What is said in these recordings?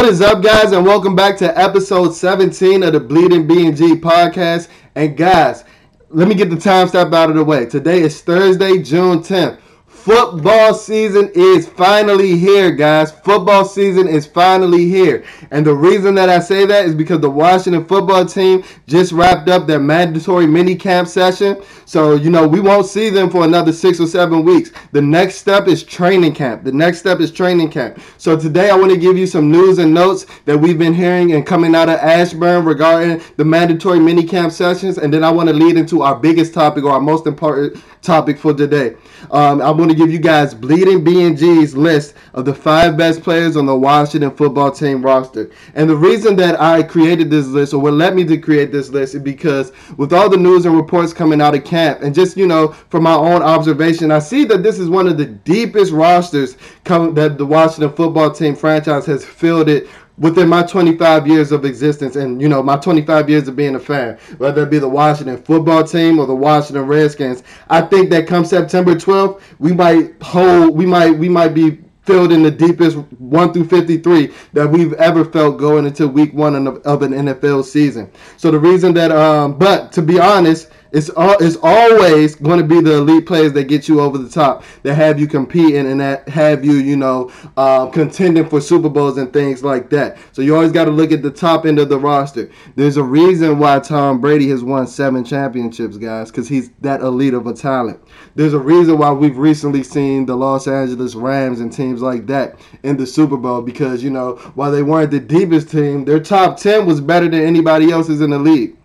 What is up, guys, and welcome back to episode 17 of the Bleeding B&G podcast. And guys, let me get the time step out of the way. Today is Thursday, June 10th. Football season is finally here, guys. Football season is finally here. And the reason that I say that is because the Washington football team just wrapped up their mandatory mini camp session. So, you know, we won't see them for another six or seven weeks. The next step is training camp. The next step is training camp. So, today I want to give you some news and notes that we've been hearing and coming out of Ashburn regarding the mandatory mini camp sessions. And then I want to lead into our biggest topic or our most important topic for today. Um, I'm going to give you guys Bleeding B&G's list of the five best players on the Washington football team roster. And the reason that I created this list, or what led me to create this list, is because with all the news and reports coming out of camp, and just, you know, from my own observation, I see that this is one of the deepest rosters come, that the Washington football team franchise has filled it within my 25 years of existence and you know my 25 years of being a fan whether it be the washington football team or the washington redskins i think that come september 12th we might hold we might we might be filled in the deepest 1 through 53 that we've ever felt going into week one of an nfl season so the reason that um but to be honest it's all, it's always going to be the elite players that get you over the top, that have you competing and that have you, you know, uh, contending for Super Bowls and things like that. So you always got to look at the top end of the roster. There's a reason why Tom Brady has won seven championships, guys, because he's that elite of a talent. There's a reason why we've recently seen the Los Angeles Rams and teams like that in the Super Bowl because, you know, while they weren't the deepest team, their top 10 was better than anybody else's in the league.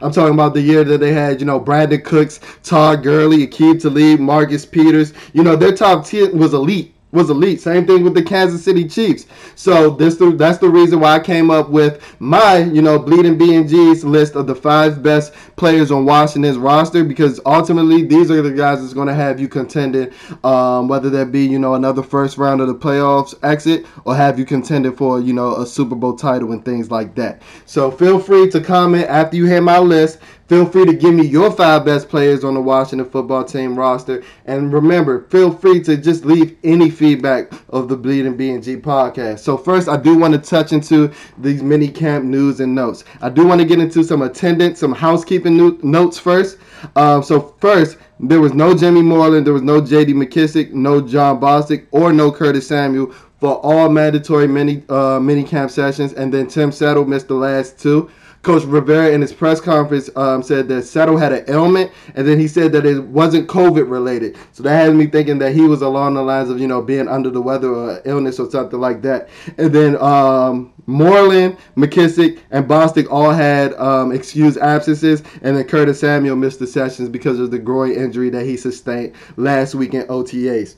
I'm talking about the year that they had, you know, Brandin Cooks, Todd Gurley, Aqib Talib, Marcus Peters. You know, their top 10 was elite was elite. Same thing with the Kansas City Chiefs. So this the, that's the reason why I came up with my, you know, bleeding B&G's list of the five best players on Washington's roster because ultimately these are the guys that's going to have you contending, um, whether that be, you know, another first round of the playoffs exit or have you contending for, you know, a Super Bowl title and things like that. So feel free to comment after you hear my list. Feel free to give me your five best players on the Washington football team roster. And remember, feel free to just leave any feedback of the Bleeding B&G podcast. So first, I do want to touch into these mini camp news and notes. I do want to get into some attendance, some housekeeping no- notes first. Um, so first, there was no Jimmy Moreland, there was no J.D. McKissic, no Jon Bostic, or no Curtis Samuel for all mandatory mini uh, mini camp sessions. And then Tim Settle missed the last two. Coach Rivera in his press conference um, said that Settle had an ailment, and then he said that it wasn't COVID related. So that has me thinking that he was along the lines of you know being under the weather or illness or something like that. And then um, Moreland, McKissic, and Bostic all had um, excused absences, and then Curtis Samuel missed the sessions because of the groin injury that he sustained last week in OTAs.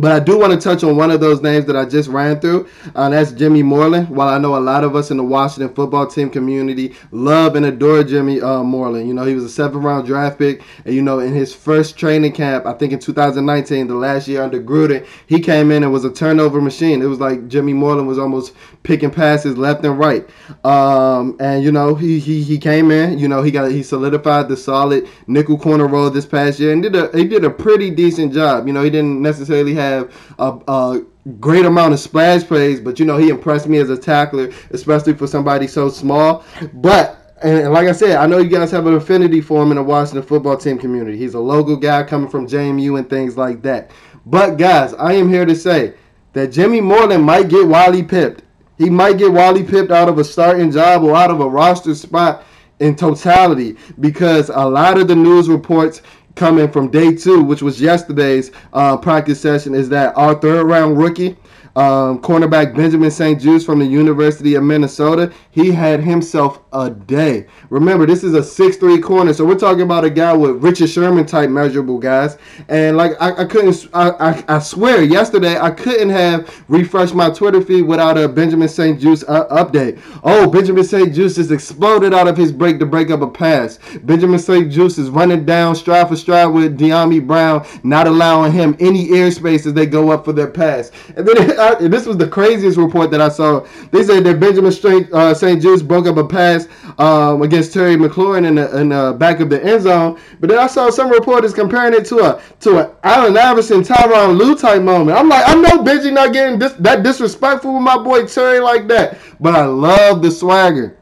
But I do want to touch on one of those names that I just ran through. Uh, that's Jimmy Moreland. While I know a lot of us in the Washington football team community love and adore Jimmy uh, Moreland, you know, he was a seventh round draft pick. And, you know, in his first training camp, I think in 2019, the last year under Gruden, he came in and was a turnover machine. It was like Jimmy Moreland was almost picking passes left and right. Um, and, you know, he, he, he came in, you know, he got he solidified the solid nickel corner role this past year and did a, he did a pretty decent job. You know, he didn't necessarily have have a, a great amount of splash plays, but you know he impressed me as a tackler, especially for somebody so small. But and like I said, I know you guys have an affinity for him in the Washington football team community. He's a local guy coming from JMU and things like that. But guys, I am here to say that Jimmy Moreland might get Wally pipped. He might get Wally pipped out of a starting job or out of a roster spot in totality because a lot of the news reports coming from day two, which was yesterday's uh, practice session, is that our third round rookie um, cornerback Benjamin St. Juste from the University of Minnesota, he had himself a day. Remember, this is a six-three corner, so we're talking about a guy with Richard Sherman type measurable guys. And like I, I couldn't, I, I, I, swear, yesterday I couldn't have refreshed my Twitter feed without a Benjamin St. Juste uh, update. Oh, Benjamin St. Juste has exploded out of his break to break up a pass. Benjamin St. Juste is running down stride for stride with Dyami Brown, not allowing him any airspace as they go up for their pass. And then I I, this was the craziest report that I saw. They said that Benjamin St. Uh, St. Juste broke up a pass um, against Terry McLaurin in the, in the back of the end zone. But then I saw some reporters comparing it to a to an Allen Iverson, Tyronn Lue type moment. I'm like, I know Benji not getting this, that disrespectful with my boy Terry like that, but I love the swagger.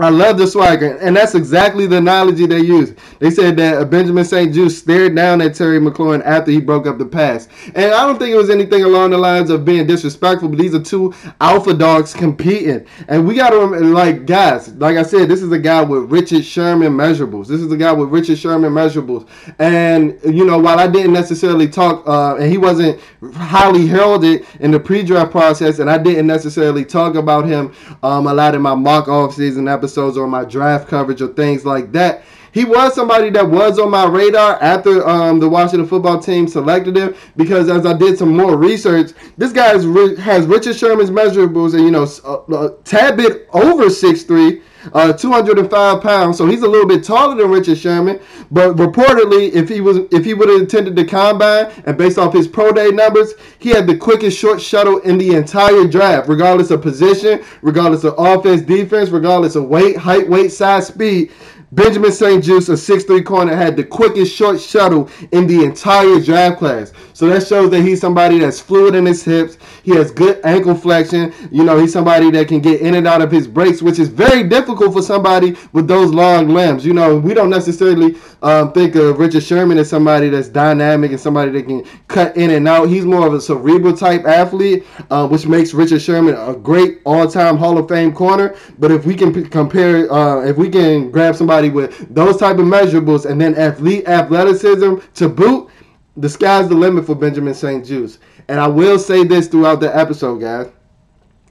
I love the swagger, and that's exactly the analogy they use. They said that Benjamin St. Juste stared down at Terry McLaurin after he broke up the pass. And I don't think it was anything along the lines of being disrespectful, but these are two alpha dogs competing. And we got to, remember like, guys, like I said, this is a guy with Richard Sherman measurables. This is a guy with Richard Sherman measurables. And, you know, while I didn't necessarily talk, uh, and he wasn't highly heralded in the pre draft process, and I didn't necessarily talk about him um, a lot in my mock off season episodes or my draft coverage or things like that. He was somebody that was on my radar after um, the Washington football team selected him because as I did some more research, this guy has Richard Sherman's measurables and you know a, a tad bit over six three uh, 205 pounds, so he's a little bit taller than Richard Sherman. But reportedly, if he was if he would have attended the combine and based off his pro day numbers, he had the quickest short shuttle in the entire draft, regardless of position, regardless of offense, defense, regardless of weight, height, weight, size, speed. Benjamin St. Juste, a 6'3 corner, had the quickest short shuttle in the entire draft class. So that shows that he's somebody that's fluid in his hips. He has good ankle flexion. You know, he's somebody that can get in and out of his breaks, which is very difficult for somebody with those long limbs. You know, we don't necessarily um, think of Richard Sherman as somebody that's dynamic and somebody that can cut in and out. He's more of a cerebral type athlete, uh, which makes Richard Sherman a great all-time Hall of Fame corner. But if we can p- compare, uh, if we can grab somebody somebody with those type of measurables and then athlete athleticism to boot, the sky's the limit for Benjamin St. Juste. And I will say this throughout the episode, guys.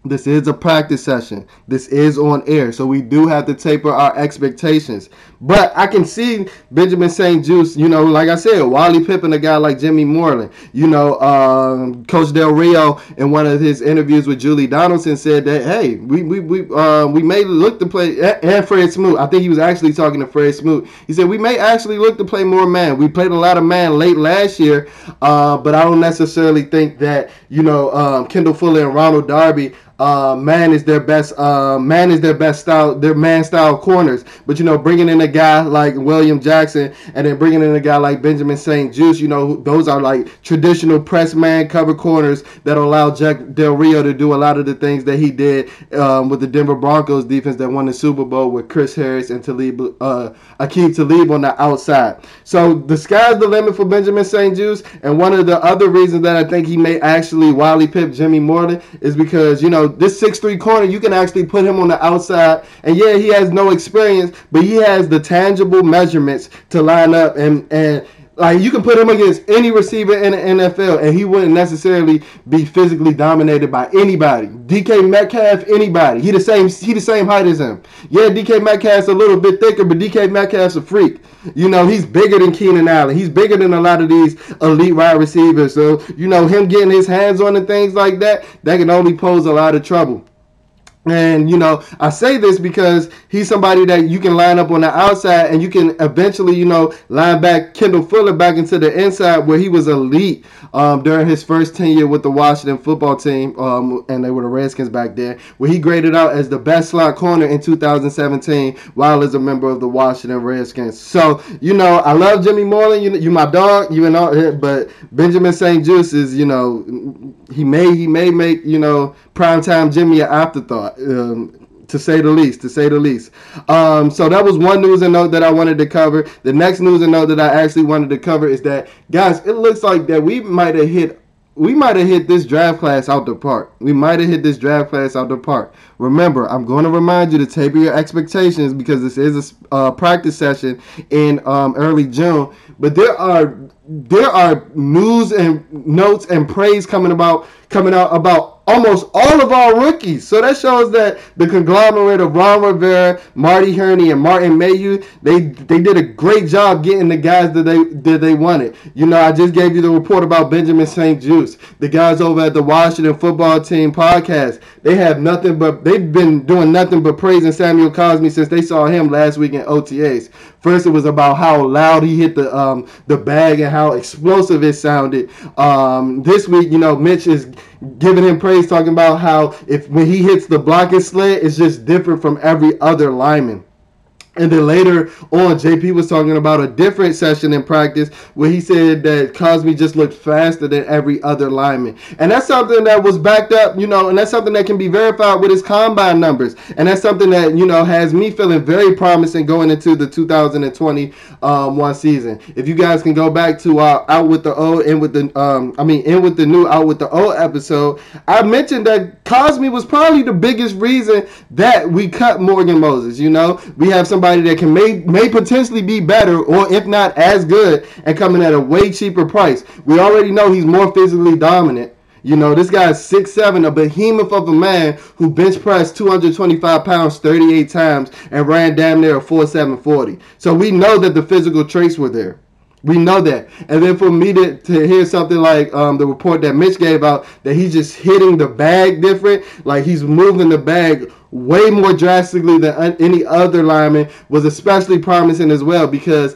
This is a practice session. This is on air, so we do have to taper our expectations. But I can see Benjamin St. Juste, you know, like I said, Wally Pippen, a guy like Jimmy Moreland. You know, um, Coach Del Rio in one of his interviews with Julie Donaldson said that, hey, we we we uh, we may look to play and Fred Smoot. I think he was actually talking to Fred Smoot. He said we may actually look to play more man. We played a lot of man late last year, uh, but I don't necessarily think that you know um, Kendall Fuller and Ronald Darby uh, man is their best uh, man is their best style their man style corners but you know bringing in a guy like William Jackson and then bringing in a guy like Benjamin St. Juste. you know those are like traditional press man cover corners that allow Jack Del Rio to do a lot of the things that he did um, with the Denver Broncos defense that won the Super Bowl with Chris Harris and Talib uh, Aqib Talib on the outside so the sky's the limit for Benjamin St. Juste. and one of the other reasons that I think he may actually Wally Pipp Jimmy Moreland is because you know this six three corner, you can actually put him on the outside. And yeah, he has no experience, but he has the tangible measurements to line up and and like you can put him against any receiver in the NFL, and he wouldn't necessarily be physically dominated by anybody. DK Metcalf, anybody. He the same. He the same height as him. Yeah, DK Metcalf's a little bit thicker, but DK Metcalf's a freak. You know, he's bigger than Keenan Allen. He's bigger than a lot of these elite wide receivers. So you know, him getting his hands on and things like that, that can only pose a lot of trouble. And you know, I say this because he's somebody that you can line up on the outside, and you can eventually, you know, line back Kendall Fuller back into the inside where he was elite um, during his first tenure with the Washington football team, um, and they were the Redskins back then, where he graded out as the best slot corner in 2017 while as a member of the Washington Redskins. So you know, I love Jimmy Moreland. You, you my dog. You know, but Benjamin St. Juste is, you know, he may he may make you know primetime Jimmy an afterthought. Um, to say the least, to say the least. Um, so that was one news and note that I wanted to cover. The next news and note that I actually wanted to cover is that, guys, it looks like that we might have hit we might have hit this draft class out the park. We might have hit this draft class out the park. Remember, I'm going to remind you to taper your expectations because this is a uh, practice session in um, early June. But there are there are news and notes and praise coming about coming out about almost all of our rookies. So that shows that the conglomerate of Ron Rivera, Marty Hurney, and Martin Mayhew, they they did a great job getting the guys that they that they wanted. You know, I just gave you the report about Benjamin St. Juste, the guys over at the Washington Football Team podcast. They have nothing but they've been doing nothing but praising Samuel Cosmi since they saw him last week in OTAs. First, it was about how loud he hit the um, the bag and how explosive it sounded. Um, this week, you know, Mitch is giving him praise, talking about how if when he hits the blocking sled, it's just different from every other lineman. And then later on, JP was talking about a different session in practice where he said that Cosmi just looked faster than every other lineman. And that's something that was backed up, you know, and that's something that can be verified with his combine numbers. And that's something that, you know, has me feeling very promising going into the 2021 um, season. If you guys can go back to our Out with the Old, and with the, um, I mean, in with the new Out with the Old episode, I mentioned that Cosmi was probably the biggest reason that we cut Morgan Moses. You know, we have somebody somebody that can may may potentially be better or if not as good and coming at a way cheaper price. We already know he's more physically dominant. You know, this guy is 6'7, a behemoth of a man who bench pressed 225 pounds 38 times and ran damn near a 4'740. So we know that the physical traits were there. We know that. And then for me to, to hear something like um, the report that Mitch gave out that he's just hitting the bag different, like he's moving the bag way more drastically than any other lineman was especially promising as well because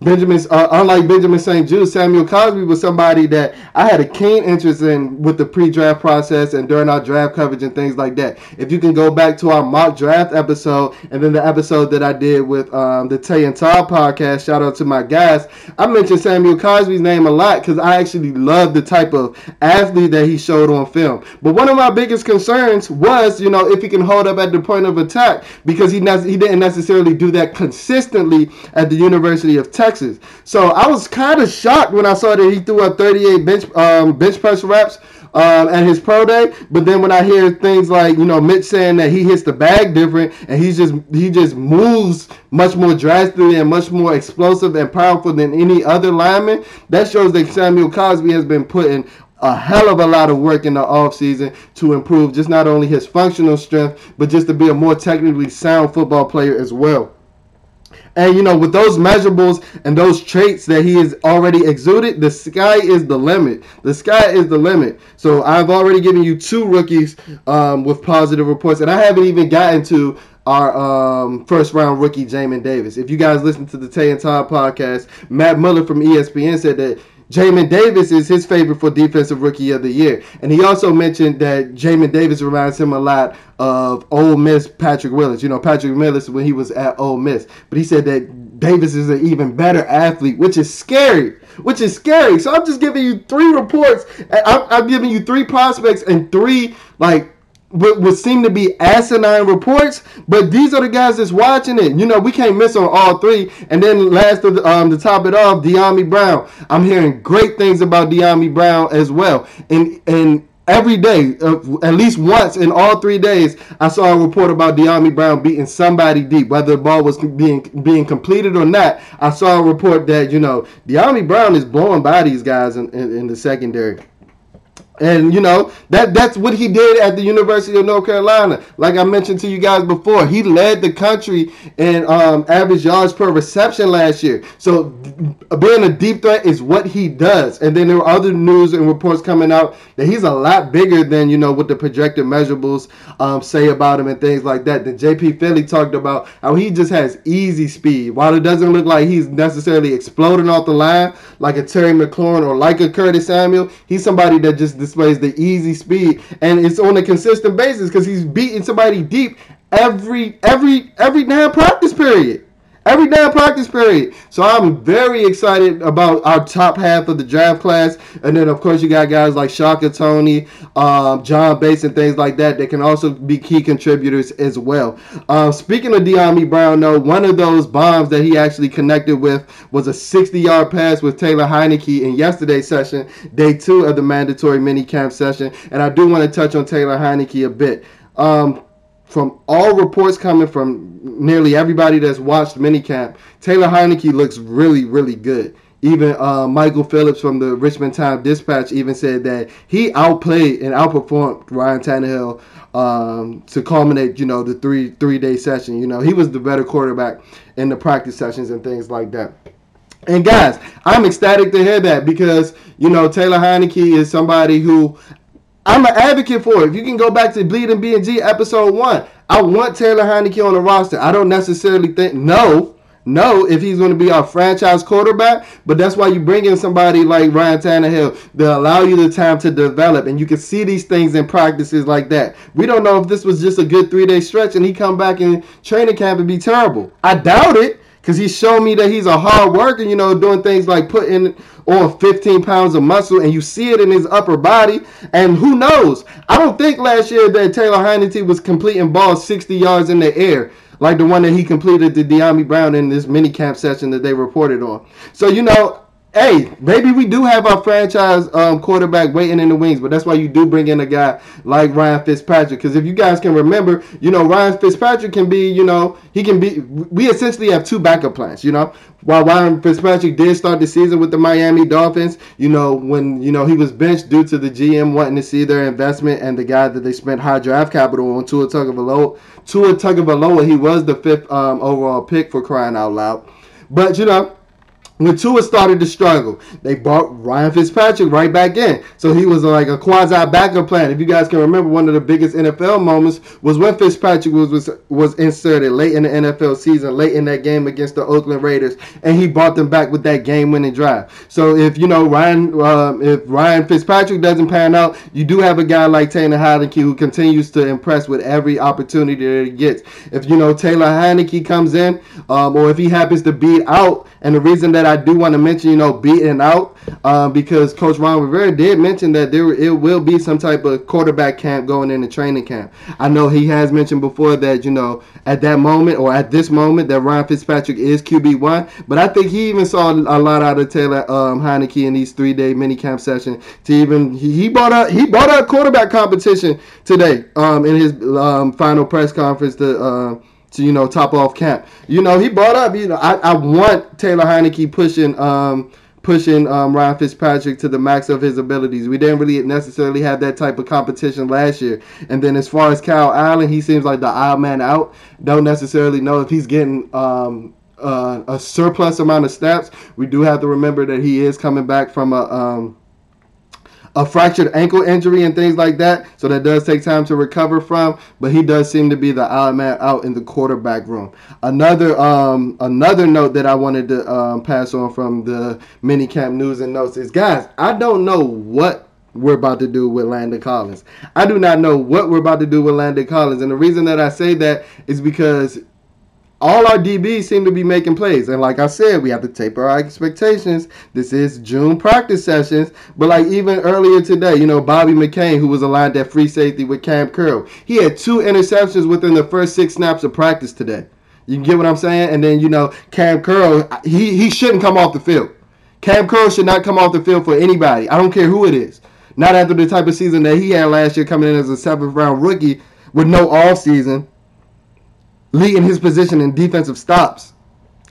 Benjamin, uh, unlike Benjamin St-Juste, Samuel Cosmi was somebody that I had a keen interest in with the pre-draft process and during our draft coverage and things like that. If you can go back to our mock draft episode and then the episode that I did with um, the Tay and Todd podcast, shout out to my guys, I mentioned Samuel Cosmi's name a lot because I actually love the type of athlete that he showed on film. But one of my biggest concerns was, you know, if he can hold up at the point of attack because he ne- he didn't necessarily do that consistently at the University of Texas. So I was kind of shocked when I saw that he threw up 38 bench um, bench press reps um, at his pro day. But then when I hear things like you know Mitch saying that he hits the bag different and he's just he just moves much more drastically and much more explosive and powerful than any other lineman, that shows that Samuel Cosmi has been putting a hell of a lot of work in the offseason to improve just not only his functional strength, but just to be a more technically sound football player as well. And you know, with those measurables and those traits that he has already exuded, the sky is the limit. The sky is the limit. So I've already given you two rookies um, with positive reports, and I haven't even gotten to our um, first round rookie Jamin Davis. If you guys listen to the Tay and Todd podcast, Matt Miller from ESPN said that Jamin Davis is his favorite for defensive rookie of the year. And he also mentioned that Jamin Davis reminds him a lot of Ole Miss Patrick Willis. You know, Patrick Willis when he was at Ole Miss. But he said that Davis is an even better athlete, which is scary. Which is scary. So I'm just giving you three reports. I'm, I'm giving you three prospects and three like what would seem to be asinine reports, but these are the guys that's watching it. You know, we can't miss on all three. And then last of the, um, to top it off, Dyami Brown. I'm hearing great things about Dyami Brown as well. And and every day, uh, at least once in all three days, I saw a report about Dyami Brown beating somebody deep, whether the ball was being being completed or not. I saw a report that you know Dyami Brown is blowing by these guys in, in, in the secondary. And you know that that's what he did at the University of North Carolina. Like I mentioned to you guys before, he led the country in um, average yards per reception last year. So being a deep threat is what he does. And then there are other news and reports coming out that he's a lot bigger than you know what the projected measurables um, say about him and things like that. Then JP Finlay talked about how he just has easy speed. While it doesn't look like he's necessarily exploding off the line like a Terry McLaurin or like a Curtis Samuel, he's somebody that just displays the easy speed, and it's on a consistent basis because he's beating somebody deep every every every damn practice period. Every damn practice period. So I'm very excited about our top half of the draft class. And then, of course, you got guys like Shaka Toney, um, John Bates, and things like that that can also be key contributors as well. Uh, speaking of Dyami Brown, though, one of those bombs that he actually connected with was a 60 yard pass with Taylor Heinicke in yesterday's session, day two of the mandatory mini camp session. And I do want to touch on Taylor Heinicke a bit. Um, from all reports coming from nearly everybody that's watched minicamp, Taylor Heinicke looks really, really good. Even uh, Michael Phillips from the Richmond Times Dispatch even said that he outplayed and outperformed Ryan Tannehill um, to culminate, you know, the three three day session. You know, he was the better quarterback in the practice sessions and things like that. And guys, I'm ecstatic to hear that because you know Taylor Heinicke is somebody who I'm an advocate for it. If you can go back to Bleed and B and G episode one, I want Taylor Heinicke on the roster. I don't necessarily think no. no, if he's going to be our franchise quarterback, but that's why you bring in somebody like Ryan Tannehill to allow you the time to develop, and you can see these things in practices like that. We don't know if this was just a good three day stretch and he come back in training camp and be terrible. I doubt it because he showed me that he's a hard worker, you know, doing things like putting on 15 pounds of muscle, and you see it in his upper body. And who knows? I don't think last year that Taylor Heinicke was completing balls 60 yards in the air like the one that he completed to Dyami Brown in this mini camp session that they reported on. So you know, hey, maybe we do have our franchise um, quarterback waiting in the wings, but that's why you do bring in a guy like Ryan Fitzpatrick. Because if you guys can remember, you know, Ryan Fitzpatrick can be, you know, he can be. We essentially have two backup plans. You know, while Ryan Fitzpatrick did start the season with the Miami Dolphins, you know, when you know he was benched due to the GM wanting to see their investment and the guy that they spent high draft capital on, Tua Tagovailoa. Tua Tagovailoa, he was the fifth um, overall pick for crying out loud. But you know when Tua started to struggle, they brought Ryan Fitzpatrick right back in. So he was like a quasi backup plan. If you guys can remember, one of the biggest NFL moments was when Fitzpatrick was, was was inserted late in the NFL season, late in that game against the Oakland Raiders, and he brought them back with that game-winning drive. So if you know Ryan, um, if Ryan Fitzpatrick doesn't pan out, you do have a guy like Taylor Heinicke who continues to impress with every opportunity that he gets. If you know Taylor Heinicke comes in, um, or if he happens to beat out, and the reason that I I do want to mention, you know, beating out uh, because Coach Ron Rivera did mention that there it will be some type of quarterback camp going into training camp. I know he has mentioned before that you know at that moment or at this moment that Ryan Fitzpatrick is QB one, but I think he even saw a lot out of Taylor um, Heinicke in these three day mini camp session. To even he, he brought up he brought up quarterback competition today um, in his um, final press conference to. Uh, to you know top off camp. You know he brought up you know I, I want Taylor Heinicke pushing um pushing um, Ryan Fitzpatrick to the max of his abilities. We didn't really necessarily have that type of competition last year. And then as far as Kyle Allen, he seems like the odd man out. Don't necessarily know if he's getting um, uh, a surplus amount of snaps. We do have to remember that he is coming back from a um, a fractured ankle injury and things like that. So that does take time to recover from. But he does seem to be the odd man out in the quarterback room. Another um another note that I wanted to um, pass on from the mini camp news and notes is guys, I don't know what we're about to do with Landon Collins. I do not know what we're about to do with Landon Collins. And the reason that I say that is because all our DBs seem to be making plays. And like I said, we have to taper our expectations. This is June practice sessions. But like even earlier today, you know, Bobby McCain, who was aligned at free safety with Kam Curl, he had two interceptions within the first six snaps of practice today. You get what I'm saying? And then, you know, Kam Curl, he, he shouldn't come off the field. Kam Curl should not come off the field for anybody. I don't care who it is. Not after the type of season that he had last year coming in as a seventh round rookie with no all season leading his position in defensive stops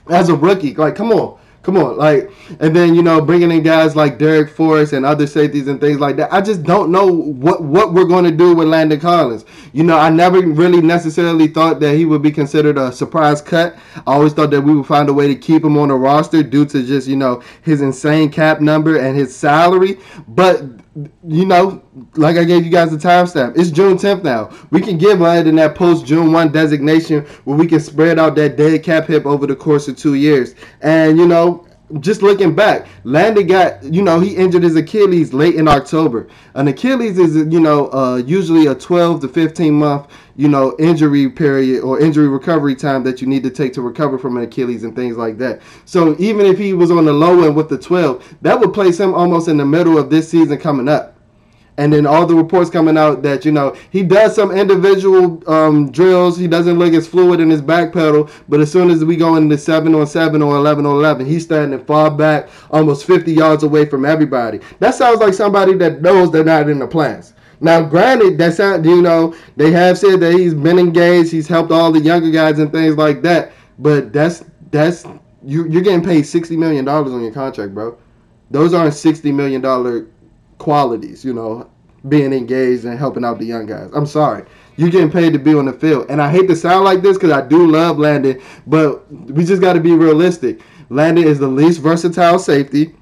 as a rookie. Like, come on. Come on, like, and then you know, bringing in guys like Darrick Forrest and other safeties and things like that. I just don't know what what we're going to do with Landon Collins. You know, I never really necessarily thought that he would be considered a surprise cut. I always thought that we would find a way to keep him on the roster due to just you know his insane cap number and his salary. But you know, like I gave you guys the timestamp, it's June 10th now. We can give Landon that post June 1 designation where we can spread out that dead cap hit over the course of two years. And, you know, just looking back, Landon got, you know, he injured his Achilles late in October. An Achilles is, you know, uh, usually a 12 to 15 month, you know, injury period or injury recovery time that you need to take to recover from an Achilles and things like that. So even if he was on the low end with the 12, that would place him almost in the middle of this season coming up and then all the reports coming out that you know he does some individual um, drills. He doesn't look as fluid in his back pedal, but as soon as we go into seven on seven or eleven on eleven, he's standing far back, almost fifty yards away from everybody. That sounds like somebody that knows they're not in the plans. Now, granted, that's not you know they have said that he's been engaged, he's helped all the younger guys and things like that, but that's that's you, you're getting paid sixty million dollars on your contract, bro. Those aren't sixty million dollar qualities, you know, being engaged and helping out the young guys. I'm sorry. You're getting paid to be on the field. And I hate to sound like this because I do love Landon, but we just got to be realistic. Landon is the least versatile safety.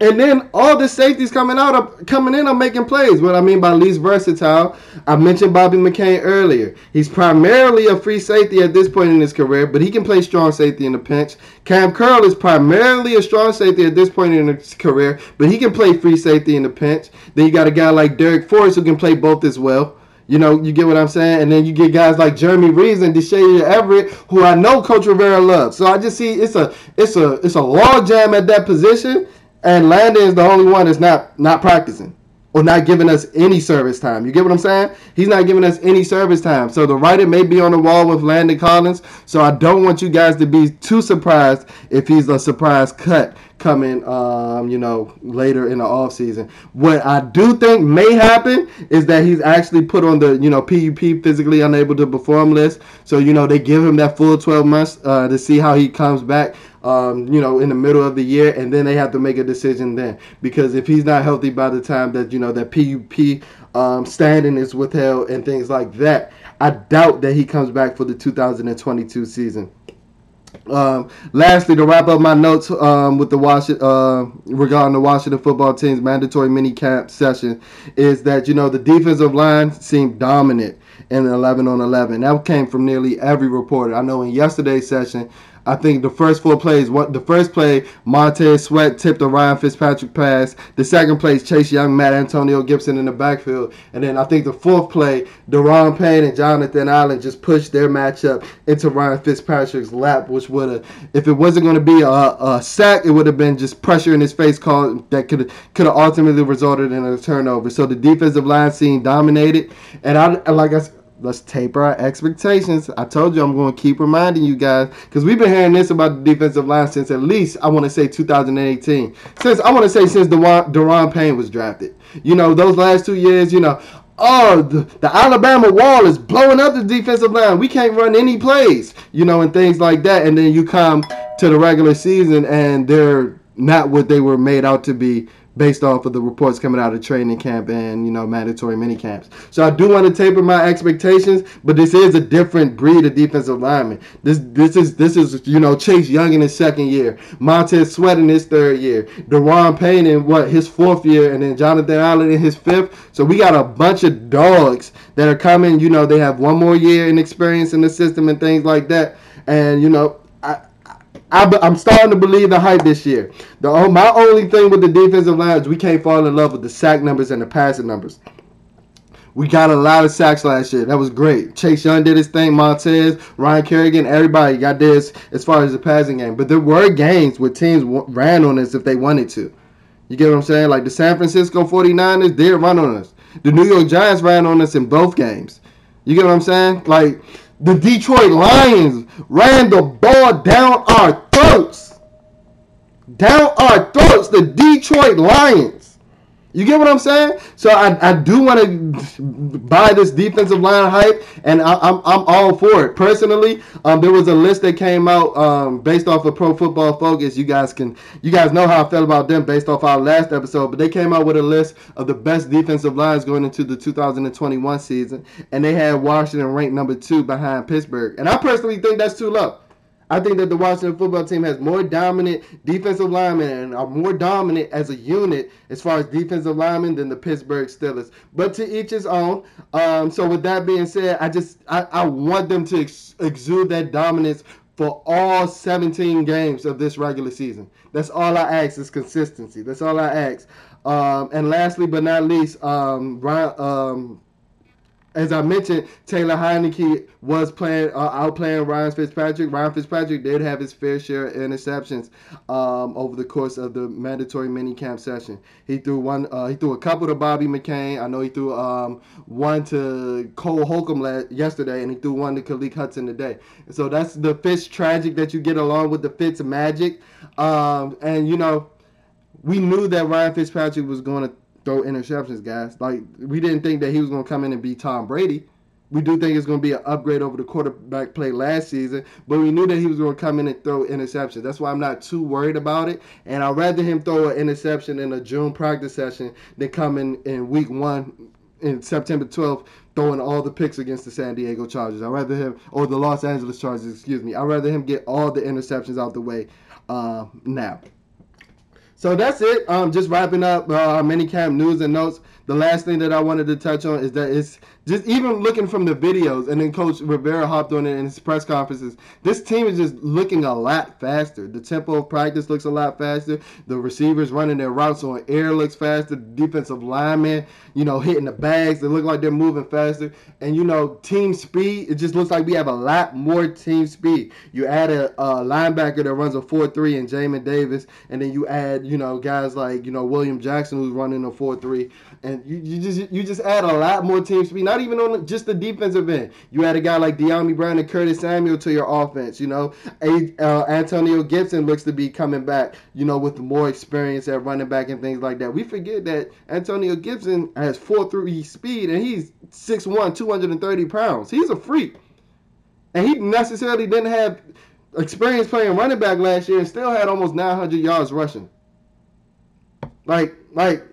And then all the safeties coming out are coming in are making plays. What I mean by least versatile, I mentioned Bobby McCain earlier. He's primarily a free safety at this point in his career, but he can play strong safety in the pinch. Kam Curl is primarily a strong safety at this point in his career, but he can play free safety in the pinch. Then you got a guy like Darrick Forrest who can play both as well. You know, you get what I'm saying? And then you get guys like Jeremy Reaves and Deshea Everett, who I know Coach Rivera loves. So I just see it's a it's a it's a log jam at that position and Landon is the only one that's not not practicing or not giving us any service time. You get what I'm saying? He's not giving us any service time. So the writer may be on the wall with Landon Collins. So I don't want you guys to be too surprised if he's a surprise cut coming, um, you know, later in the off season. What I do think may happen is that he's actually put on the, you know, PUP physically unable to perform list. So you know they give him that full 12 months uh, to see how he comes back um, you know, in the middle of the year, and then they have to make a decision then. Because if he's not healthy by the time that you know that PUP um, standing is withheld and things like that, I doubt that he comes back for the 2022 season. Um, lastly, to wrap up my notes um, with the Washington uh, regarding the Washington football team's mandatory mini camp session is that you know the defensive line seemed dominant in 11 on 11. That came from nearly every reporter. I know in yesterday's session I think the first four plays, what the first play, Montez Sweat tipped a Ryan Fitzpatrick pass. The second play, Chase Young, Matt Antonio Gibson in the backfield. And then I think the fourth play, Daron Payne and Jonathan Allen just pushed their matchup into Ryan Fitzpatrick's lap, which would have, if it wasn't going to be a, a sack, it would have been just pressure in his face call that could could have ultimately resulted in a turnover. So the defensive line scene dominated. And I, like I let's taper our expectations. I told you I'm going to keep reminding you guys because we've been hearing this about the defensive line since at least I want to say 2018. Since I want to say since Daron, Daron Payne was drafted. You know those last two years. You know. Oh, the, the Alabama wall is blowing up the defensive line. We can't run any plays, you know, and things like that. And then you come to the regular season and they're not what they were made out to be based off of the reports coming out of training camp and you know mandatory mini camps. So I do want to taper my expectations, but this is a different breed of defensive lineman. This this is this is you know Chase Young in his second year, Montez Sweat in his third year, Daron Payne in what his fourth year, and then Jonathan Allen in his fifth. So we got a bunch of dogs that are coming. You know they have one more year in experience in the system and things like that. And you know I, am starting to believe the hype this year. The oh, my only thing with the defensive line is we can't fall in love with the sack numbers and the passing numbers. We got a lot of sacks last year. That was great. Chase Young did his thing. Montez, Ryan Kerrigan, everybody got this as far as the passing game. But there were games where teams ran on us if they wanted to. You get what I'm saying? Like the San Francisco 49ers, they run on us. The New York Giants ran on us in both games. You get what I'm saying? Like the Detroit Lions ran the ball down our throats. Down our throats, the Detroit Lions. You get what I'm saying? So I, I do want to buy this defensive line hype, and I, am I'm, I'm all for it. Personally, um, there was a list that came out um, based off of Pro Football Focus. You guys can you guys know how I felt about them based off our last episode, but they came out with a list of the best defensive lines going into the 2021 season, and they had Washington ranked number two behind Pittsburgh, and I personally think that's too low. I think that the Washington football team has more dominant defensive linemen and are more dominant as a unit as far as defensive linemen than the Pittsburgh Steelers. But to each his own. Um, so with that being said, I just I, I want them to ex- exude that dominance for all 17 games of this regular season. That's all I ask is consistency. That's all I ask. Um, and lastly but not least, um, Ryan, um, as I mentioned, Taylor Heinicke was playing uh, outplaying Ryan Fitzpatrick. Ryan Fitzpatrick did have his fair share of interceptions um, over the course of the mandatory mini camp session. He threw one. Uh, he threw a couple to Bobby McCain. I know he threw um, one to Cole Holcomb yesterday, and he threw one to Khaleke Hudson today. So that's the Fitz tragic that you get along with the Fitz magic. Um, and you know, we knew that Ryan Fitzpatrick was going to throw interceptions, guys. Like we didn't think that he was going to come in and be Tom Brady. We do think it's going to be an upgrade over the quarterback play last season, but we knew that he was going to come in and throw interceptions. That's why I'm not too worried about it. And I'd rather him throw an interception in a June practice session than come in in week one in September 12th throwing all the picks against the San Diego Chargers. I'd rather him, or the Los Angeles Chargers, excuse me. I'd rather him get all the interceptions out the way uh, now. So that's it. Um, just wrapping up uh, minicamp news and notes. The last thing that I wanted to touch on is that it's just even looking from the videos, and then Coach Rivera hopped on it in his press conferences. This team is just looking a lot faster. The tempo of practice looks a lot faster. The receivers running their routes on air looks faster. The defensive linemen, you know, hitting the bags, they look like they're moving faster. And you know, team speed, it just looks like we have a lot more team speed. You add a, a linebacker that runs a 4-3 and Jamin Davis, and then you add, you know, guys like you know William Jackson who's running a 4-3, and you, you just you just add a lot more team speed. Not even on just the defensive end. You add a guy like Dyami Brown and Curtis Samuel to your offense. You know, a, uh, Antonio Gibson looks to be coming back. You know, with more experience at running back and things like that. We forget that Antonio Gibson has 4-3 speed and he's 6'1", 230 pounds. He's a freak, and he necessarily didn't have experience playing running back last year and still had almost 900 yards rushing. Like, like,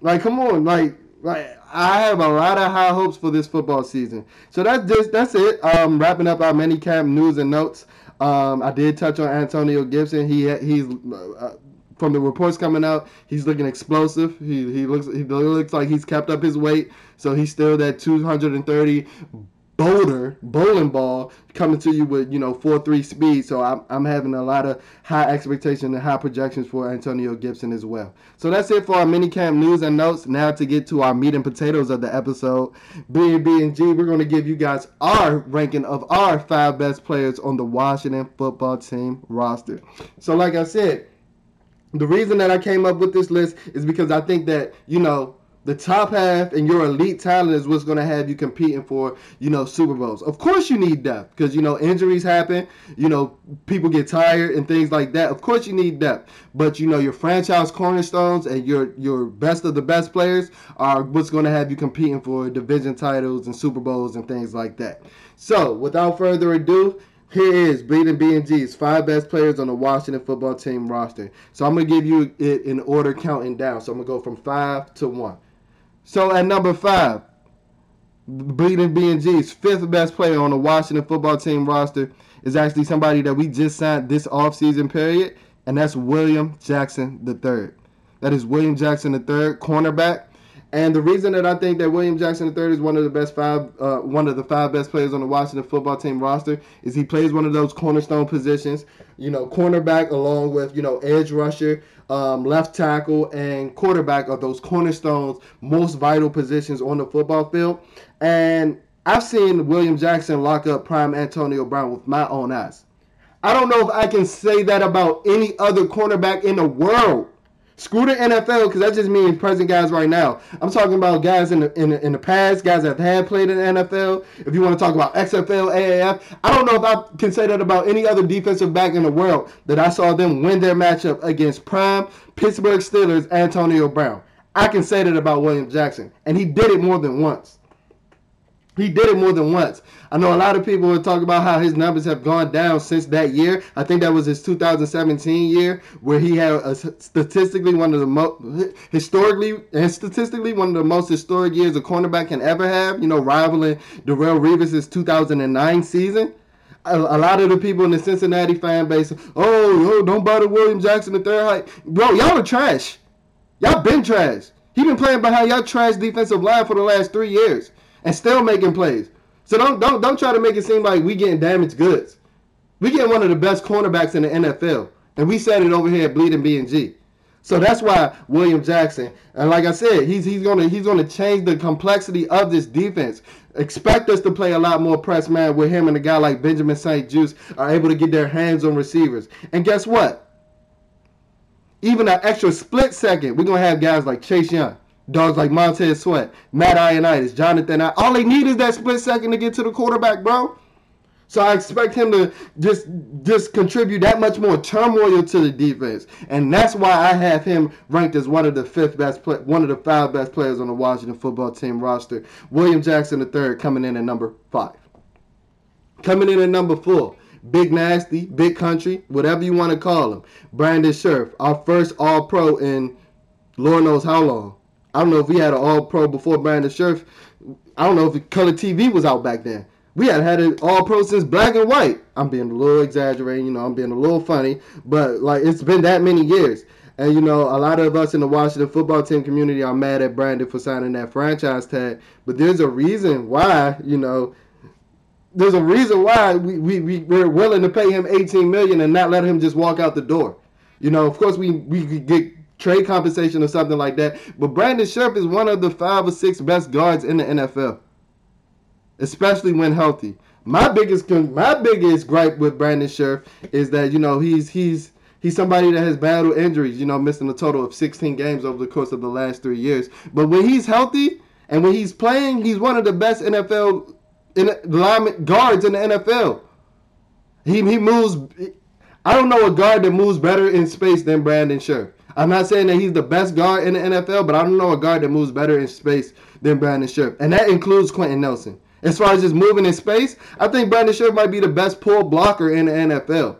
like, come on, like, like I have a lot of high hopes for this football season. So that's just that's it. Um, wrapping up our mini camp news and notes. Um, I did touch on Antonio Gibson. He he's uh, from the reports coming out, he's looking explosive. He he looks he looks like he's kept up his weight, so he's still that 230 boulder bowling ball coming to you with you know four three speed. So I'm, I'm having a lot of high expectations and high projections for Antonio Gibson as well. So that's it for our mini camp news and notes. Now to get to our meat and potatoes of the episode, B and B and G, we're going to give you guys our ranking of our five best players on the Washington football team roster. So like I said. The reason that I came up with this list is because I think that, you know, the top half and your elite talent is what's going to have you competing for, you know, Super Bowls. Of course, you need depth because you know injuries happen. You know, people get tired and things like that. Of course, you need depth, but you know your franchise cornerstones and your your best of the best players are what's going to have you competing for division titles and Super Bowls and things like that. So, without further ado. Here is Bleeding B&G's five best players on the Washington football team roster. So I'm going to give you it in order counting down. So I'm going to go from five to one. So at number five, Bleeding B&G's fifth best player on the Washington football team roster is actually somebody that we just signed this offseason period, and that's William Jackson III. That is William Jackson III, cornerback. And the reason that I think that William Jackson III is one of the best five, uh, one of the five best players on the Washington football team roster is he plays one of those cornerstone positions, you know, cornerback along with you know edge rusher, um, left tackle, and quarterback are those cornerstones, most vital positions on the football field. And I've seen William Jackson lock up prime Antonio Brown with my own eyes. I don't know if I can say that about any other cornerback in the world. Screw the NFL because that just means present guys right now. I'm talking about guys in the, in the in the past, guys that have played in the NFL. If you want to talk about XFL, AAF, I don't know if I can say that about any other defensive back in the world that I saw them win their matchup against prime Pittsburgh Steelers Antonio Brown. I can say that about William Jackson, and he did it more than once. He did it more than once. I know a lot of people will talk about how his numbers have gone down since that year. I think that was his 2017 year where he had a, statistically one of the most historically and statistically one of the most historic years a cornerback can ever have. You know, rivaling Darrelle Revis's 2009 season. A, lot of the people in the Cincinnati fan base, oh, yo, don't bother William Jackson the third height, bro. Y'all are trash. Y'all been trash. He been playing behind y'all trash defensive line for the last three years and still making plays. So don't don't don't try to make it seem like we getting damaged goods. We get one of the best cornerbacks in the NFL, and we said it over here at Bleeding B and G. So that's why William Jackson, and like I said, he's he's gonna he's gonna change the complexity of this defense. Expect us to play a lot more press man with him and a guy like Benjamin St. Juste are able to get their hands on receivers. And guess what? Even an extra split second, we're gonna have guys like Chase Young. Dogs like Montez Sweat, Matt Ioannidis, Jonathan. All they need is that split second to get to the quarterback, bro. So I expect him to just just contribute that much more turmoil to the defense, and that's why I have him ranked as one of the fifth best, play, one of the five best players on the Washington football team roster. William Jackson III coming in at number five. Coming in at number four, Big Nasty, Big Country, whatever you want to call him. Brandon Scherff, our first All Pro in Lord knows how long. I don't know if we had an All Pro before Brandon Scherff. I don't know if color TV was out back then. We had had an All Pro since black and white. I'm being a little exaggerating, you know. I'm being a little funny, but like it's been that many years. And you know, a lot of us in the Washington football team community are mad at Brandon for signing that franchise tag. But there's a reason why, you know, there's a reason why we, we, we we're willing to pay him 18 million and not let him just walk out the door. You know, of course we we get trade compensation or something like that. But Brandon Scherff is one of the five or six best guards in the NFL, especially when healthy. My biggest my biggest gripe with Brandon Scherff is that you know he's he's he's somebody that has battled injuries. You know, missing a total of 16 games over the course of the last three years. But when he's healthy and when he's playing, he's one of the best NFL in lineman guards in the NFL. He he moves. I don't know a guard that moves better in space than Brandon Scherff. I'm not saying that he's the best guard in the NFL, but I don't know a guard that moves better in space than Brandon Scherff, and that includes Quenton Nelson. As far as just moving in space, I think Brandon Scherff might be the best pull blocker in the NFL.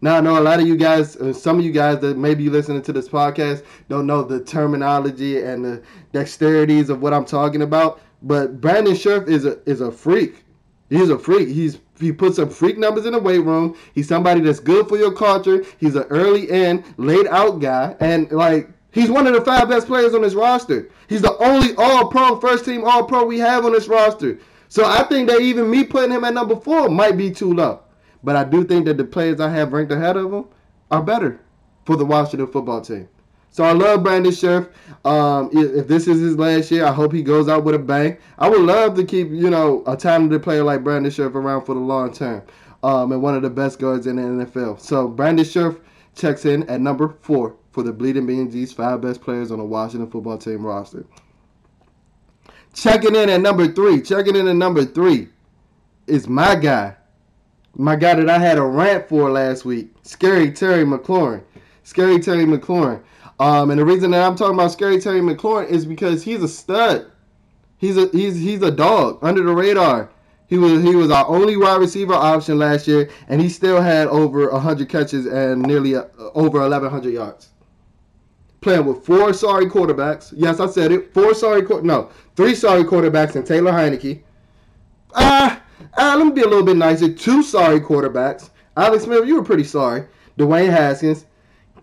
Now I know a lot of you guys, uh, some of you guys that maybe listening to this podcast don't know the terminology and the dexterities of what I'm talking about. But Brandon Scherff is a is a freak. He's a freak. He's he puts some freak numbers in the weight room. He's somebody that's good for your culture. He's an early in, laid out guy, and like he's one of the five best players on this roster. He's the only All Pro, first team All Pro we have on this roster. So I think that even me putting him at number four might be too low. But I do think that the players I have ranked ahead of him are better for the Washington football team. So I love Brandon Scherff. Um, if this is his last year, I hope he goes out with a bang. I would love to keep, you know, a talented player like Brandon Scherff around for the long term. Um, and one of the best guards in the NFL. So Brandon Scherff checks in at number four for the Bleeding BNG's five best players on the Washington football team roster. Checking in at number three. Checking in at number three is my guy. My guy that I had a rant for last week. Scary Terry McLaurin. Scary Terry McLaurin. Um, and the reason that I'm talking about Scary Terry McLaurin is because he's a stud. He's a he's he's a dog under the radar. He was he was our only wide receiver option last year, and he still had over hundred catches and nearly uh, over 1,100 yards. Playing with four sorry quarterbacks. Yes, I said it. Four sorry no, three sorry quarterbacks and Taylor Heinicke. Ah, ah, let me be a little bit nicer. Two sorry quarterbacks. Alex Smith, you were pretty sorry. Dwayne Haskins,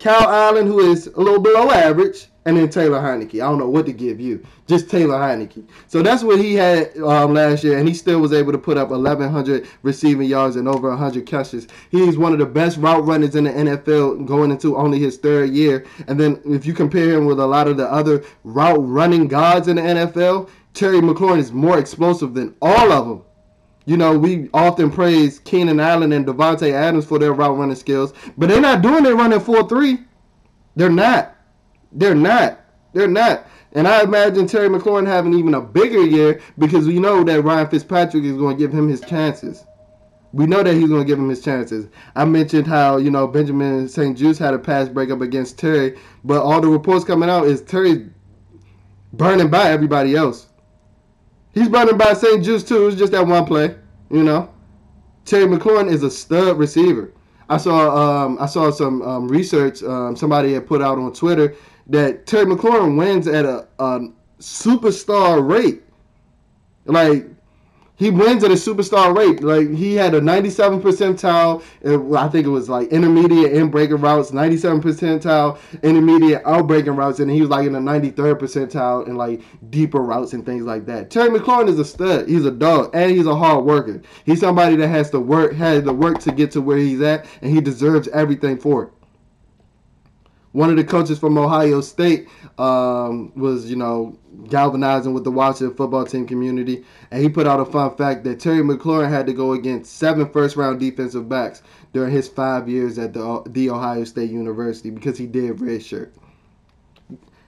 Kyle Allen, who is a little below average, and then Taylor Heinicke. I don't know what to give you, just Taylor Heinicke. So that's what he had um, last year, and he still was able to put up 1,100 receiving yards and over 100 catches. He's one of the best route runners in the NFL going into only his third year. And then if you compare him with a lot of the other route running gods in the NFL, Terry McLaurin is more explosive than all of them. You know, we often praise Keenan Allen and Davante Adams for their route running skills, but they're not doing it running 4-3. They're not. They're not. They're not. And I imagine Terry McLaurin having even a bigger year because we know that Ryan Fitzpatrick is going to give him his chances. We know that he's going to give him his chances. I mentioned how, you know, Benjamin St. Juste had a pass breakup against Terry, but all the reports coming out is Terry burning by everybody else. He's burning by St. Juste too. It's just that one play, you know. Terry McLaurin is a stud receiver. I saw um, I saw some um, research um, somebody had put out on Twitter that Terry McLaurin wins at a, a superstar rate. Like he wins at a superstar rate. Like he had a 97 percentile. I think it was like intermediate in breaking routes, 97 percentile intermediate out breaking routes, and he was like in the 93rd percentile in like deeper routes and things like that. Terry McLaurin is a stud. He's a dog, and he's a hard worker. He's somebody that has to work, has to work to get to where he's at, and he deserves everything for it one of the coaches from Ohio State um, was, you know, galvanizing with the Washington football team community. And he put out a fun fact that Terry McLaurin had to go against seven first round defensive backs during his five years at the, the Ohio State University because he did redshirt.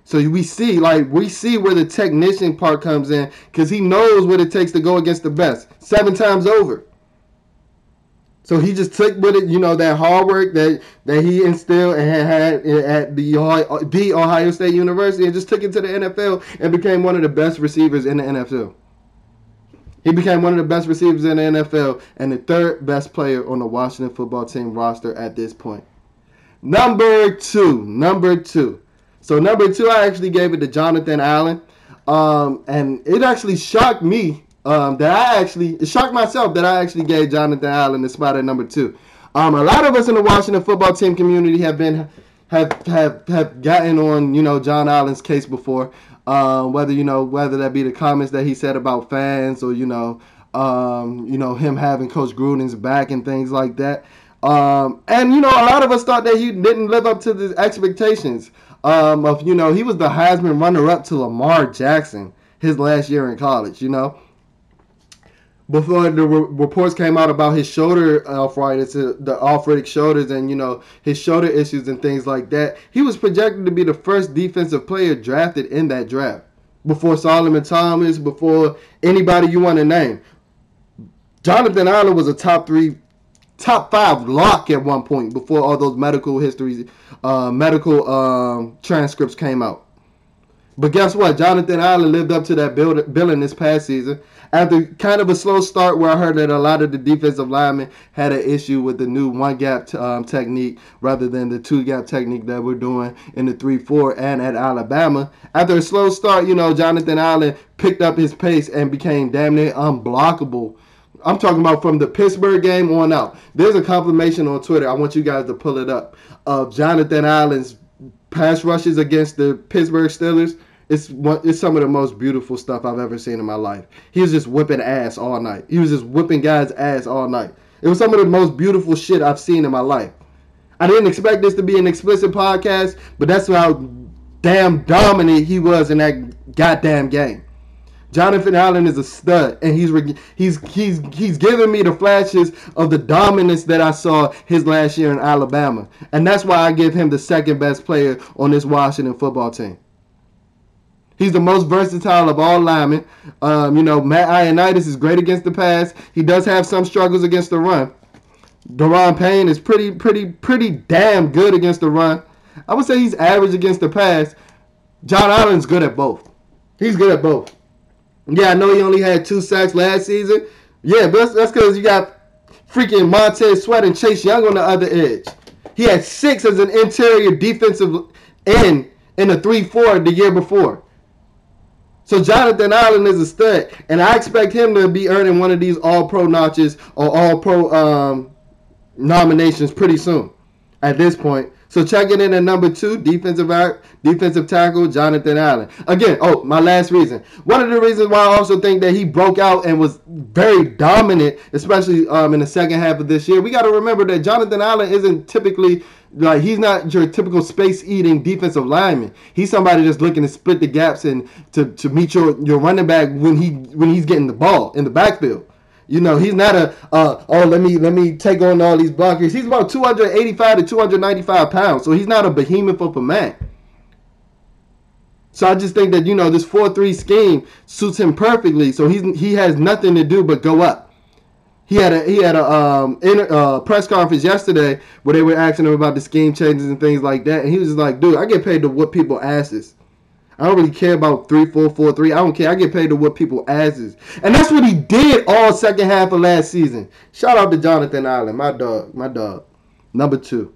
So we see, like, we see where the technician part comes in because he knows what it takes to go against the best seven times over. So he just took with it, you know, that hard work that that he instilled and had, had at the Ohio, Ohio State University, and just took it to the NFL and became one of the best receivers in the NFL. He became one of the best receivers in the NFL and the third best player on the Washington football team roster at this point. Number two, number two. So number two, I actually gave it to Jonathan Allen, um, and it actually shocked me um, that I actually it shocked myself that I actually gave Jonathan Allen the spot at number two. Um, a lot of us in the Washington football team community have been have have have gotten on you know John Allen's case before. Um, whether you know whether that be the comments that he said about fans or you know um, you know him having Coach Gruden's back and things like that. Um, and you know a lot of us thought that he didn't live up to the expectations um, of you know he was the Heisman runner up to Lamar Jackson his last year in college. You know before the re- reports came out about his shoulder arthritis, uh, the arthritic shoulders, and you know his shoulder issues and things like that, he was projected to be the first defensive player drafted in that draft. Before Solomon Thomas, before anybody you want to name, Jonathan Allen was a top three, top five lock at one point before all those medical histories, uh, medical um, transcripts came out. But guess what? Jonathan Allen lived up to that billing this past season. After kind of a slow start, where I heard that a lot of the defensive linemen had an issue with the new one gap um, technique rather than the two gap technique that we're doing in the 3 4 and at Alabama. After a slow start, you know, Jonathan Allen picked up his pace and became damn near unblockable. I'm talking about from the Pittsburgh game on out. There's a confirmation on Twitter. I want you guys to pull it up of Jonathan Allen's pass rushes against the Pittsburgh Steelers. It's one, it's some of the most beautiful stuff I've ever seen in my life. He was just whipping ass all night. He was just whipping guys' ass all night. It was some of the most beautiful shit I've seen in my life. I didn't expect this to be an explicit podcast, but that's how damn dominant he was in that goddamn game. Jonathan Allen is a stud, and he's he's he's he's giving me the flashes of the dominance that I saw his last year in Alabama, and that's why I give him the second best player on this Washington football team. He's the most versatile of all linemen. Um, you know, Matt Ioannidis is great against the pass. He does have some struggles against the run. Daron Payne is pretty, pretty, pretty damn good against the run. I would say he's average against the pass. John Allen's good at both. He's good at both. Yeah, I know he only had two sacks last season. Yeah, but that's because you got freaking Montez Sweat and Chase Young on the other edge. He had six as an interior defensive end in a 3-4 the year before. So Jonathan Allen is a stud, and I expect him to be earning one of these All-Pro notches or All-Pro um, nominations pretty soon. At this point, so checking in at number two, defensive defensive tackle Jonathan Allen. Again, oh my last reason. One of the reasons why I also think that he broke out and was very dominant, especially um, in the second half of this year. We got to remember that Jonathan Allen isn't typically like he's not your typical space eating defensive lineman. He's somebody just looking to split the gaps and to, to meet your, your running back when he when he's getting the ball in the backfield. You know, he's not a uh, oh let me let me take on all these blockers. He's about 285 to 295 pounds, so he's not a behemoth of a man. So I just think that you know this 4-3 scheme suits him perfectly. So he's he has nothing to do but go up. He had a he had a um uh, press conference yesterday where they were asking him about the scheme changes and things like that, and he was just like, "Dude, I get paid to whip people asses." I don't really care about three, four, four, three. I don't care. I get paid to whip people asses, and that's what he did all second half of last season. Shout out to Jonathan Allen, my dog, my dog. Number two,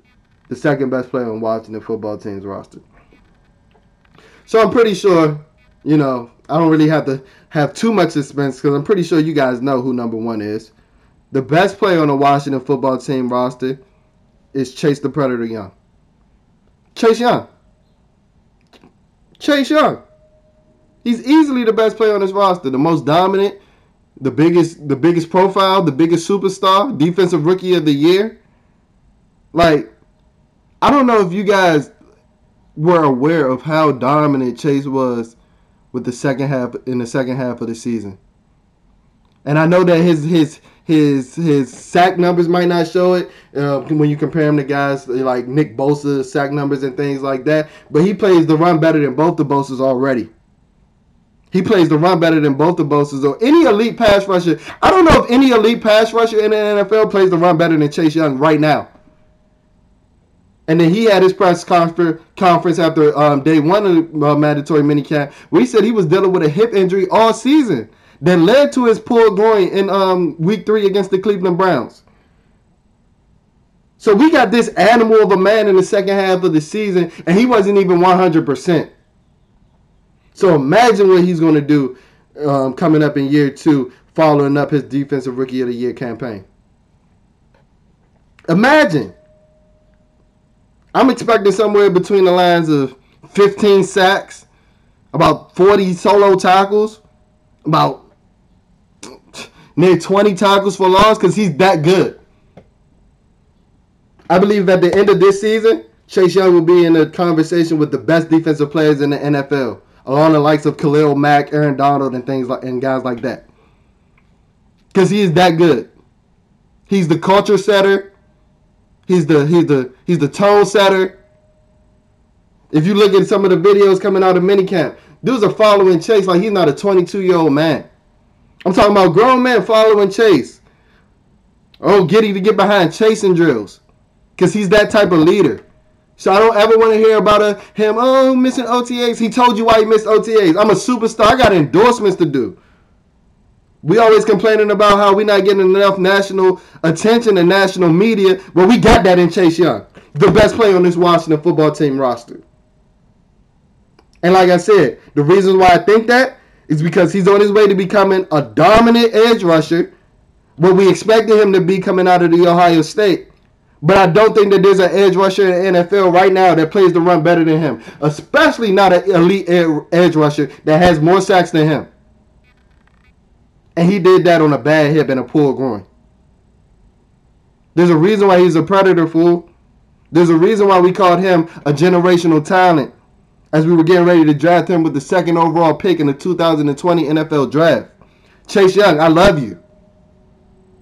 the second best player on Washington football team's roster. So I'm pretty sure, you know, I don't really have to have too much suspense because I'm pretty sure you guys know who number one is. The best player on the Washington football team roster is Chase the Predator Young. Chase Young. Chase Young. He's easily the best player on this roster, the most dominant, the biggest, the biggest profile, the biggest superstar, defensive rookie of the year. Like, I don't know if you guys were aware of how dominant Chase was with the second half in the second half of the season. And I know that his his his his sack numbers might not show it uh, when you compare him to guys like Nick Bosa sack numbers and things like that. But he plays the run better than both the Bosas already. He plays the run better than both the Bosas or any elite pass rusher. I don't know if any elite pass rusher in the NFL plays the run better than Chase Young right now. And then he had his press conference after um, day one of the uh, mandatory minicamp where he said he was dealing with a hip injury all season that led to his pulled groin in um, week three against the Cleveland Browns. So we got this animal of a man in the second half of the season, and he wasn't even 100%. So imagine what he's going to do um, coming up in year two, following up his Defensive Rookie of the Year campaign. Imagine. I'm expecting somewhere between the lines of 15 sacks, about 40 solo tackles, about near 20 tackles for loss because he's that good. I believe at the end of this season, Chase Young will be in a conversation with the best defensive players in the NFL, along the likes of Khalil Mack, Aaron Donald, and things like and guys like that. Because he is that good. He's the culture setter. He's the he's the he's the tone setter. If you look at some of the videos coming out of minicamp, dudes are following Chase like he's not a 22 year old man. I'm talking about grown men following Chase. Oh, getting to get behind chasing drills because he's that type of leader. So I don't ever want to hear about a, him, oh, missing OTAs. He told you why he missed OTAs. I'm a superstar. I got endorsements to do. We always complaining about how we're not getting enough national attention and national media. Well, we got that in Chase Young, the best player on this Washington football team roster. And like I said, the reason why I think that is because he's on his way to becoming a dominant edge rusher, what we expected him to be coming out of the Ohio State. But I don't think that there's an edge rusher in the NFL right now that plays the run better than him, especially not an elite edge rusher that has more sacks than him. And he did that on a bad hip and a poor groin. There's a reason why he's a predator, fool. There's a reason why we called him a generational talent as we were getting ready to draft him with the second overall pick in the 2020 NFL draft. Chase Young, I love you.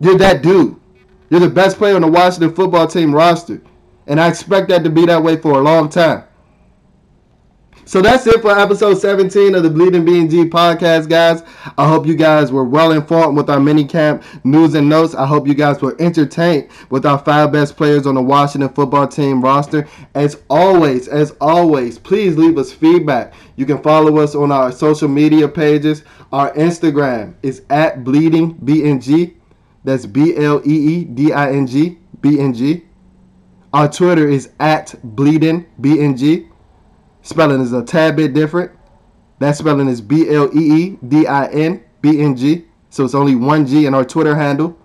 You're that dude. You're the best player on the Washington football team roster. And I expect that to be that way for a long time. So that's it for episode 17 of the Bleeding BNG podcast, guys. I hope you guys were well informed with our mini camp news and notes. I hope you guys were entertained with our five best players on the Washington football team roster. As always, as always, please leave us feedback. You can follow us on our social media pages. Our Instagram is at Bleeding BNG. That's B L E E D I N G B N G. Our Twitter is at Bleeding BNG. Spelling is a tad bit different. That spelling is B L E E D I N B N G. So it's only one G in our Twitter handle.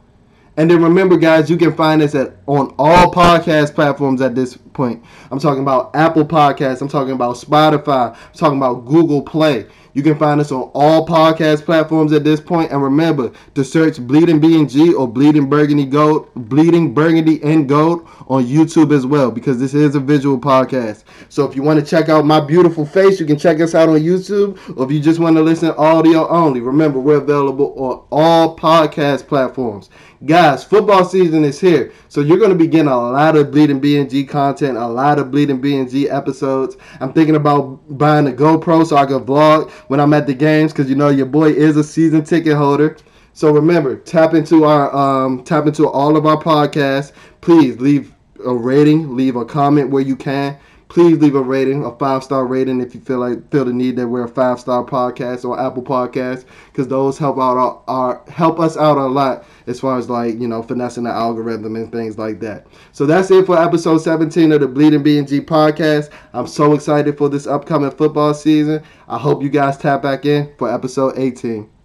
And then remember, guys, you can find us at on all podcast platforms at this point. I'm talking about Apple Podcasts. I'm talking about Spotify. I'm talking about Google Play. You can find us on all podcast platforms at this point. And remember to search Bleeding BNG or Bleeding Burgundy Gold, Bleeding Burgundy and Gold on YouTube as well, because this is a visual podcast. So if you want to check out my beautiful face, you can check us out on YouTube. Or if you just want to listen audio only, remember we're available on all podcast platforms. Guys, football season is here. So you're going to be getting a lot of Bleeding BNG content, a lot of Bleeding BNG episodes. I'm thinking about buying a GoPro so I can vlog when I'm at the games because you know your boy is a season ticket holder. So remember, tap into our um, tap into all of our podcasts. Please leave a rating, leave a comment where you can please leave a rating, a five star rating if you feel like feel the need that we're a five star podcast or Apple Podcast, because those help out our, our, help us out a lot as far as like you know finessing the algorithm and things like that. So that's it for episode 17 of the Bleeding BNG podcast. I'm so excited for this upcoming football season. I hope you guys tap back in for episode 18.